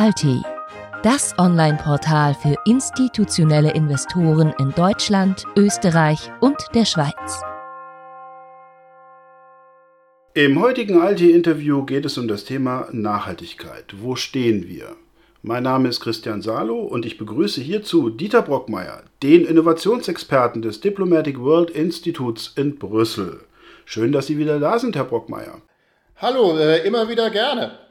Alti, das Online-Portal für institutionelle Investoren in Deutschland, Österreich und der Schweiz. Im heutigen Alti-Interview geht es um das Thema Nachhaltigkeit. Wo stehen wir? Mein Name ist Christian Salo und ich begrüße hierzu Dieter Brockmeier, den Innovationsexperten des Diplomatic World Instituts in Brüssel. Schön, dass Sie wieder da sind, Herr Brockmeier. Hallo, äh, immer wieder gerne.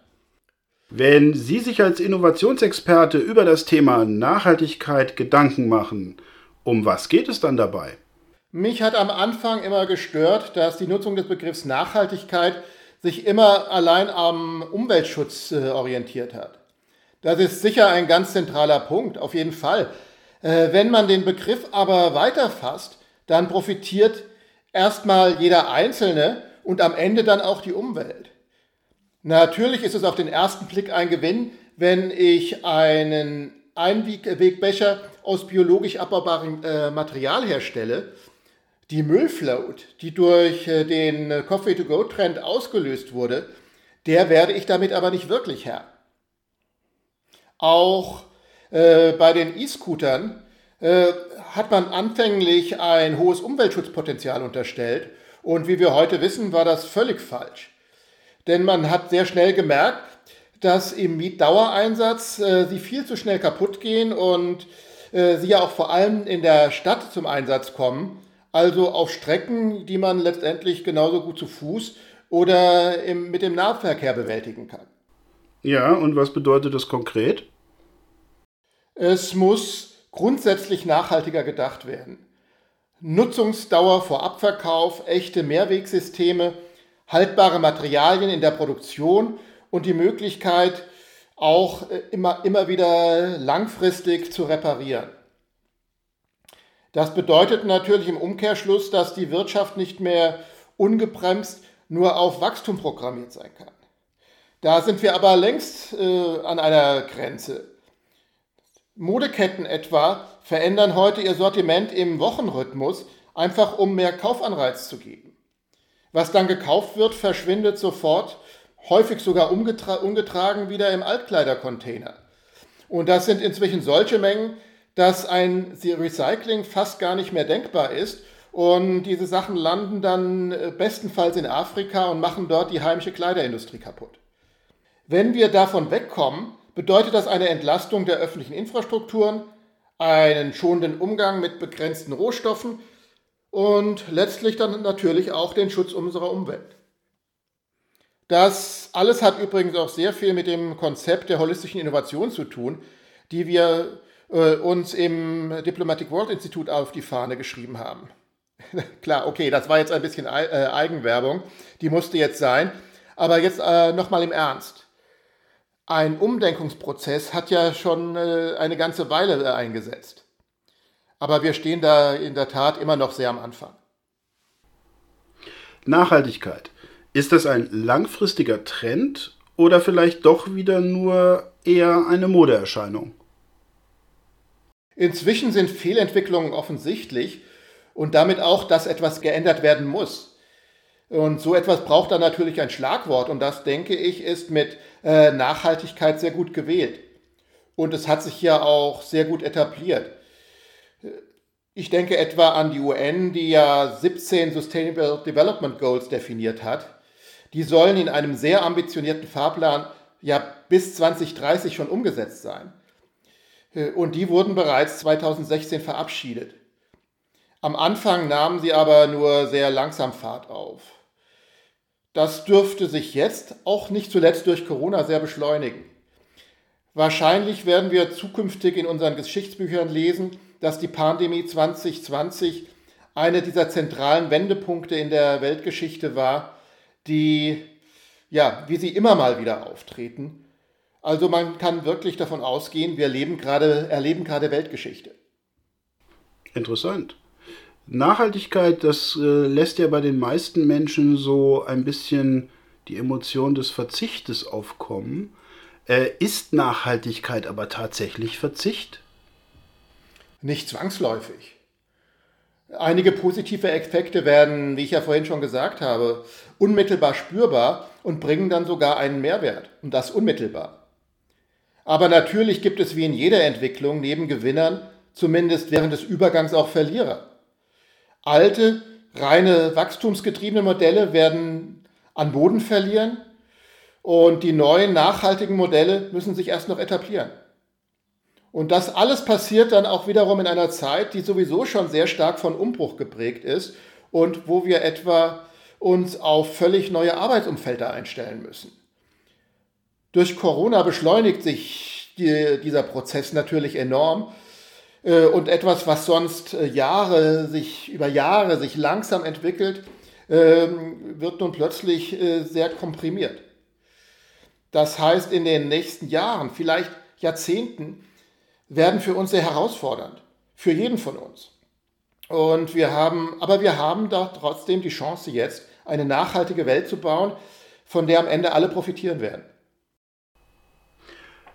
Wenn Sie sich als Innovationsexperte über das Thema Nachhaltigkeit Gedanken machen, um was geht es dann dabei? Mich hat am Anfang immer gestört, dass die Nutzung des Begriffs Nachhaltigkeit sich immer allein am Umweltschutz äh, orientiert hat. Das ist sicher ein ganz zentraler Punkt, auf jeden Fall. Äh, wenn man den Begriff aber weiterfasst, dann profitiert erstmal jeder Einzelne und am Ende dann auch die Umwelt. Natürlich ist es auf den ersten Blick ein Gewinn, wenn ich einen Einwegbecher aus biologisch abbaubarem äh, Material herstelle. Die Müllfloat, die durch äh, den Coffee-to-Go-Trend ausgelöst wurde, der werde ich damit aber nicht wirklich Herr. Auch äh, bei den E-Scootern äh, hat man anfänglich ein hohes Umweltschutzpotenzial unterstellt und wie wir heute wissen, war das völlig falsch. Denn man hat sehr schnell gemerkt, dass im Mietdauereinsatz äh, sie viel zu schnell kaputt gehen und äh, sie ja auch vor allem in der Stadt zum Einsatz kommen, also auf Strecken, die man letztendlich genauso gut zu Fuß oder im, mit dem Nahverkehr bewältigen kann. Ja, und was bedeutet das konkret? Es muss grundsätzlich nachhaltiger gedacht werden. Nutzungsdauer vor Abverkauf, echte Mehrwegsysteme, haltbare Materialien in der Produktion und die Möglichkeit, auch äh, immer, immer wieder langfristig zu reparieren. Das bedeutet natürlich im Umkehrschluss, dass die Wirtschaft nicht mehr ungebremst nur auf Wachstum programmiert sein kann. Da sind wir aber längst äh, an einer Grenze. Modeketten etwa verändern heute ihr Sortiment im Wochenrhythmus, einfach um mehr Kaufanreiz zu geben. Was dann gekauft wird, verschwindet sofort, häufig sogar umgetra umgetragen wieder im Altkleidercontainer. Und das sind inzwischen solche Mengen, dass ein Recycling fast gar nicht mehr denkbar ist. Und diese Sachen landen dann äh, bestenfalls in Afrika und machen dort die heimische Kleiderindustrie kaputt. Wenn wir davon wegkommen, bedeutet das eine Entlastung der öffentlichen Infrastrukturen, einen schonenden Umgang mit begrenzten Rohstoffen und letztlich dann natürlich auch den Schutz unserer Umwelt. Das alles hat übrigens auch sehr viel mit dem Konzept der holistischen Innovation zu tun, die wir äh, uns im Diplomatic World Institute auf die Fahne geschrieben haben. Klar, okay, das war jetzt ein bisschen äh, Eigenwerbung, die musste jetzt sein, aber jetzt äh, nochmal im Ernst. Ein Umdenkungsprozess hat ja schon äh, eine ganze Weile äh, eingesetzt. Aber wir stehen da in der Tat immer noch sehr am Anfang. Nachhaltigkeit. Ist das ein langfristiger Trend oder vielleicht doch wieder nur eher eine Modeerscheinung? Inzwischen sind Fehlentwicklungen offensichtlich und damit auch, dass etwas geändert werden muss. Und so etwas braucht dann natürlich ein Schlagwort und das, denke ich, ist mit äh, Nachhaltigkeit sehr gut gewählt. Und es hat sich ja auch sehr gut etabliert. Ich denke etwa an die UN, die ja 17 Sustainable Development Goals definiert hat. Die sollen in einem sehr ambitionierten Fahrplan ja bis 2030 schon umgesetzt sein. Und die wurden bereits 2016 verabschiedet. Am Anfang nahmen sie aber nur sehr langsam Fahrt auf. Das dürfte sich jetzt auch nicht zuletzt durch Corona sehr beschleunigen. Wahrscheinlich werden wir zukünftig in unseren Geschichtsbüchern lesen, dass die Pandemie 2020 einer dieser zentralen Wendepunkte in der Weltgeschichte war, die, ja, wie sie immer mal wieder auftreten. Also man kann wirklich davon ausgehen, wir gerade, erleben gerade Weltgeschichte. Interessant. Nachhaltigkeit, das äh, lässt ja bei den meisten Menschen so ein bisschen die Emotion des Verzichtes aufkommen. Äh, ist Nachhaltigkeit aber tatsächlich Verzicht? Nicht zwangsläufig. Einige positive Effekte werden, wie ich ja vorhin schon gesagt habe, unmittelbar spürbar und bringen dann sogar einen Mehrwert. Und das unmittelbar. Aber natürlich gibt es wie in jeder Entwicklung neben Gewinnern, zumindest während des Übergangs auch Verlierer. Alte, reine wachstumsgetriebene Modelle werden an Boden verlieren und die neuen nachhaltigen Modelle müssen sich erst noch etablieren. Und das alles passiert dann auch wiederum in einer Zeit, die sowieso schon sehr stark von Umbruch geprägt ist und wo wir etwa uns auf völlig neue Arbeitsumfelder einstellen müssen. Durch Corona beschleunigt sich die, dieser Prozess natürlich enorm äh, und etwas, was sonst äh, Jahre sich über Jahre sich langsam entwickelt, äh, wird nun plötzlich äh, sehr komprimiert. Das heißt, in den nächsten Jahren, vielleicht Jahrzehnten, werden für uns sehr herausfordernd, für jeden von uns. Und wir haben, aber wir haben da trotzdem die Chance jetzt, eine nachhaltige Welt zu bauen, von der am Ende alle profitieren werden.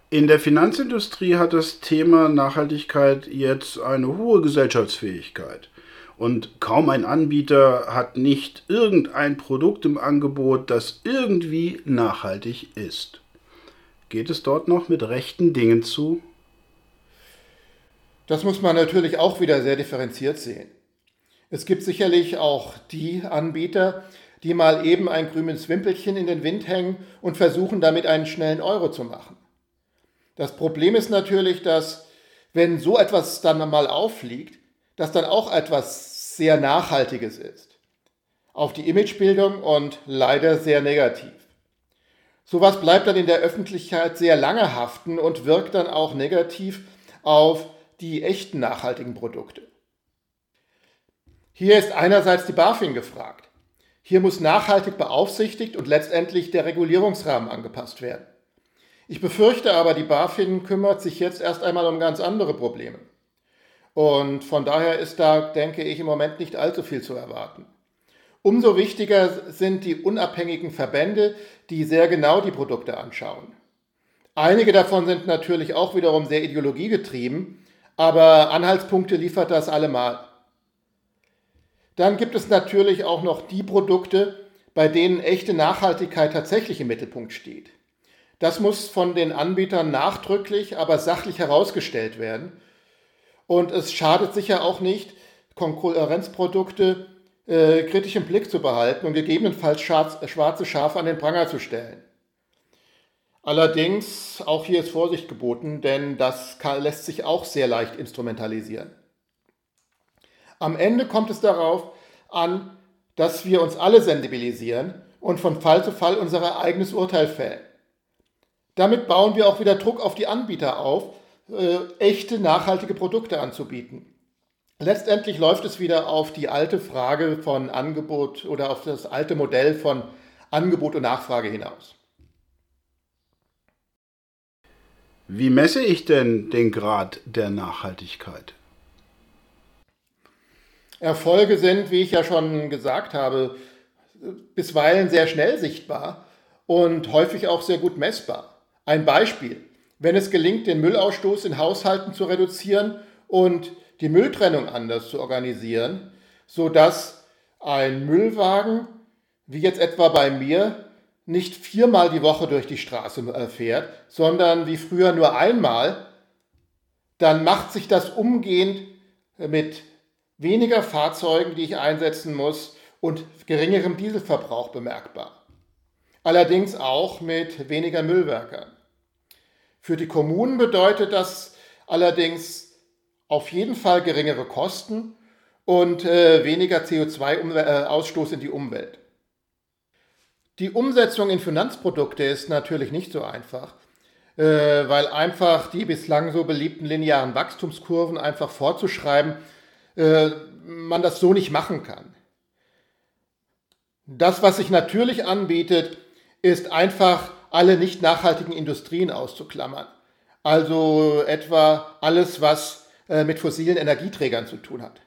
In der Finanzindustrie hat das Thema Nachhaltigkeit jetzt eine hohe Gesellschaftsfähigkeit. Und kaum ein Anbieter hat nicht irgendein Produkt im Angebot, das irgendwie nachhaltig ist. Geht es dort noch mit rechten Dingen zu? Das muss man natürlich auch wieder sehr differenziert sehen. Es gibt sicherlich auch die Anbieter, die mal eben ein grünes Wimpelchen in den Wind hängen und versuchen damit einen schnellen Euro zu machen. Das Problem ist natürlich, dass wenn so etwas dann mal auffliegt, das dann auch etwas sehr Nachhaltiges ist. Auf die Imagebildung und leider sehr negativ. Sowas bleibt dann in der Öffentlichkeit sehr lange haften und wirkt dann auch negativ auf die echten nachhaltigen Produkte. Hier ist einerseits die BaFin gefragt. Hier muss nachhaltig beaufsichtigt und letztendlich der Regulierungsrahmen angepasst werden. Ich befürchte aber, die BaFin kümmert sich jetzt erst einmal um ganz andere Probleme. Und von daher ist da, denke ich, im Moment nicht allzu viel zu erwarten. Umso wichtiger sind die unabhängigen Verbände, die sehr genau die Produkte anschauen. Einige davon sind natürlich auch wiederum sehr ideologiegetrieben, aber Anhaltspunkte liefert das allemal. Dann gibt es natürlich auch noch die Produkte, bei denen echte Nachhaltigkeit tatsächlich im Mittelpunkt steht. Das muss von den Anbietern nachdrücklich, aber sachlich herausgestellt werden. Und es schadet sicher auch nicht, Konkurrenzprodukte äh, kritisch im Blick zu behalten und gegebenenfalls schwarze Schafe an den Pranger zu stellen. Allerdings, auch hier ist Vorsicht geboten, denn das lässt sich auch sehr leicht instrumentalisieren. Am Ende kommt es darauf an, dass wir uns alle sensibilisieren und von Fall zu Fall unser eigenes Urteil fällen. Damit bauen wir auch wieder Druck auf die Anbieter auf, äh, echte nachhaltige Produkte anzubieten. Letztendlich läuft es wieder auf die alte Frage von Angebot oder auf das alte Modell von Angebot und Nachfrage hinaus. Wie messe ich denn den Grad der Nachhaltigkeit? Erfolge sind, wie ich ja schon gesagt habe, bisweilen sehr schnell sichtbar und häufig auch sehr gut messbar. Ein Beispiel. Wenn es gelingt, den Müllausstoß in Haushalten zu reduzieren und die Mülltrennung anders zu organisieren, sodass ein Müllwagen, wie jetzt etwa bei mir, nicht viermal die Woche durch die Straße äh, fährt, sondern wie früher nur einmal, dann macht sich das umgehend mit weniger Fahrzeugen, die ich einsetzen muss, und geringerem Dieselverbrauch bemerkbar allerdings auch mit weniger Müllwerkern. Für die Kommunen bedeutet das allerdings auf jeden Fall geringere Kosten und äh, weniger CO2-Ausstoß in die Umwelt. Die Umsetzung in Finanzprodukte ist natürlich nicht so einfach, äh, weil einfach die bislang so beliebten linearen Wachstumskurven einfach vorzuschreiben, äh, man das so nicht machen kann. Das, was sich natürlich anbietet, ist einfach alle nicht nachhaltigen Industrien auszuklammern. Also etwa alles, was äh, mit fossilen Energieträgern zu tun hat.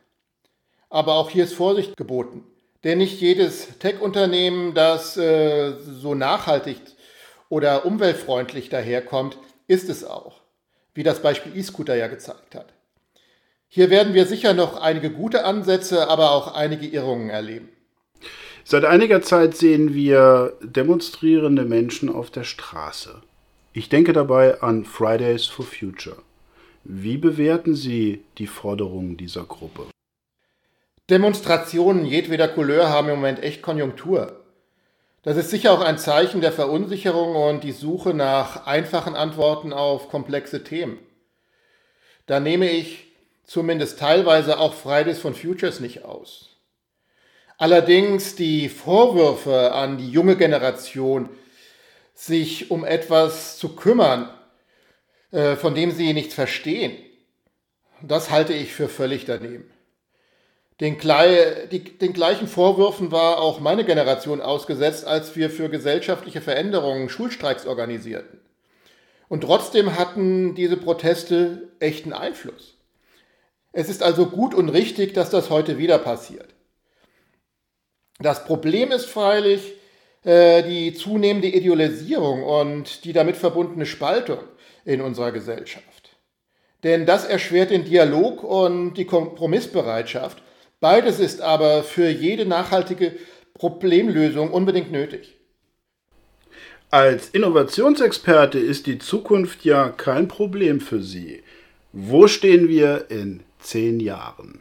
Aber auch hier ist Vorsicht geboten. Denn nicht jedes Tech-Unternehmen, das äh, so nachhaltig oder umweltfreundlich daherkommt, ist es auch. Wie das Beispiel E-Scooter ja gezeigt hat. Hier werden wir sicher noch einige gute Ansätze, aber auch einige Irrungen erleben. Seit einiger Zeit sehen wir demonstrierende Menschen auf der Straße. Ich denke dabei an Fridays for Future. Wie bewerten Sie die Forderungen dieser Gruppe? Demonstrationen jedweder Couleur haben im Moment echt Konjunktur. Das ist sicher auch ein Zeichen der Verunsicherung und die Suche nach einfachen Antworten auf komplexe Themen. Da nehme ich zumindest teilweise auch Fridays von Futures nicht aus. Allerdings die Vorwürfe an die junge Generation, sich um etwas zu kümmern, äh, von dem sie nichts verstehen, das halte ich für völlig daneben. Den, den, gleichen Vorwürfen war auch meine Generation ausgesetzt, als wir für gesellschaftliche Veränderungen Schulstreiks organisierten. Und trotzdem hatten diese Proteste echten Einfluss. Es ist also gut und richtig, dass das heute wieder passiert. Das Problem ist freilich äh, die zunehmende Idealisierung und die damit verbundene Spaltung in unserer Gesellschaft. Denn das erschwert den Dialog und die Kompromissbereitschaft Beides ist aber für jede nachhaltige Problemlösung unbedingt nötig. Als Innovationsexperte ist die Zukunft ja kein Problem für Sie. Wo stehen wir in zehn Jahren?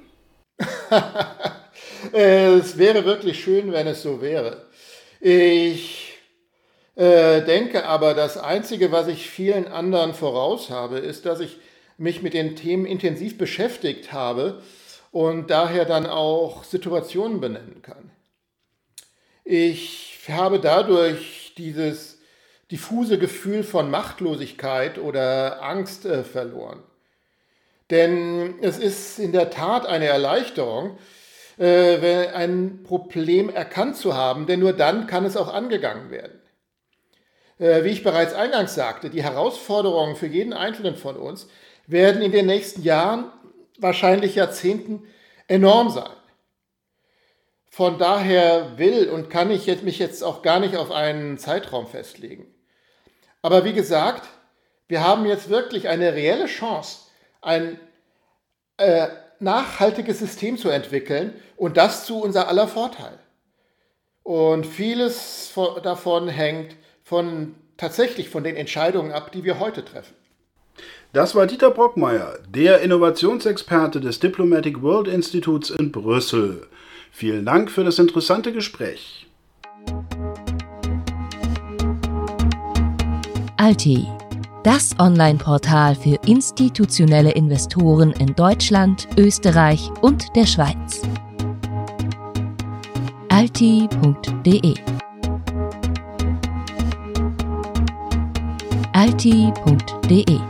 es wäre wirklich schön, wenn es so wäre. Ich äh, denke aber, das Einzige, was ich vielen anderen voraus habe, ist, dass ich mich mit den Themen intensiv beschäftigt habe und daher dann auch Situationen benennen kann. Ich habe dadurch dieses diffuse Gefühl von Machtlosigkeit oder Angst äh, verloren. Denn es ist in der Tat eine Erleichterung, äh, ein Problem erkannt zu haben, denn nur dann kann es auch angegangen werden. Äh, wie ich bereits eingangs sagte, die Herausforderungen für jeden Einzelnen von uns werden in den nächsten Jahren wahrscheinlich Jahrzehnten enorm sein. Von daher will und kann ich mich jetzt auch gar nicht auf einen Zeitraum festlegen. Aber wie gesagt, wir haben jetzt wirklich eine reelle Chance, ein äh, nachhaltiges System zu entwickeln und das zu unser aller Vorteil. Und vieles davon hängt von, tatsächlich von den Entscheidungen ab, die wir heute treffen. Das war Dieter Brockmeier, der Innovationsexperte des Diplomatic World Instituts in Brüssel. Vielen Dank für das interessante Gespräch. Alti, das Online-Portal für institutionelle Investoren in Deutschland, Österreich und der Schweiz. alti.de alti.de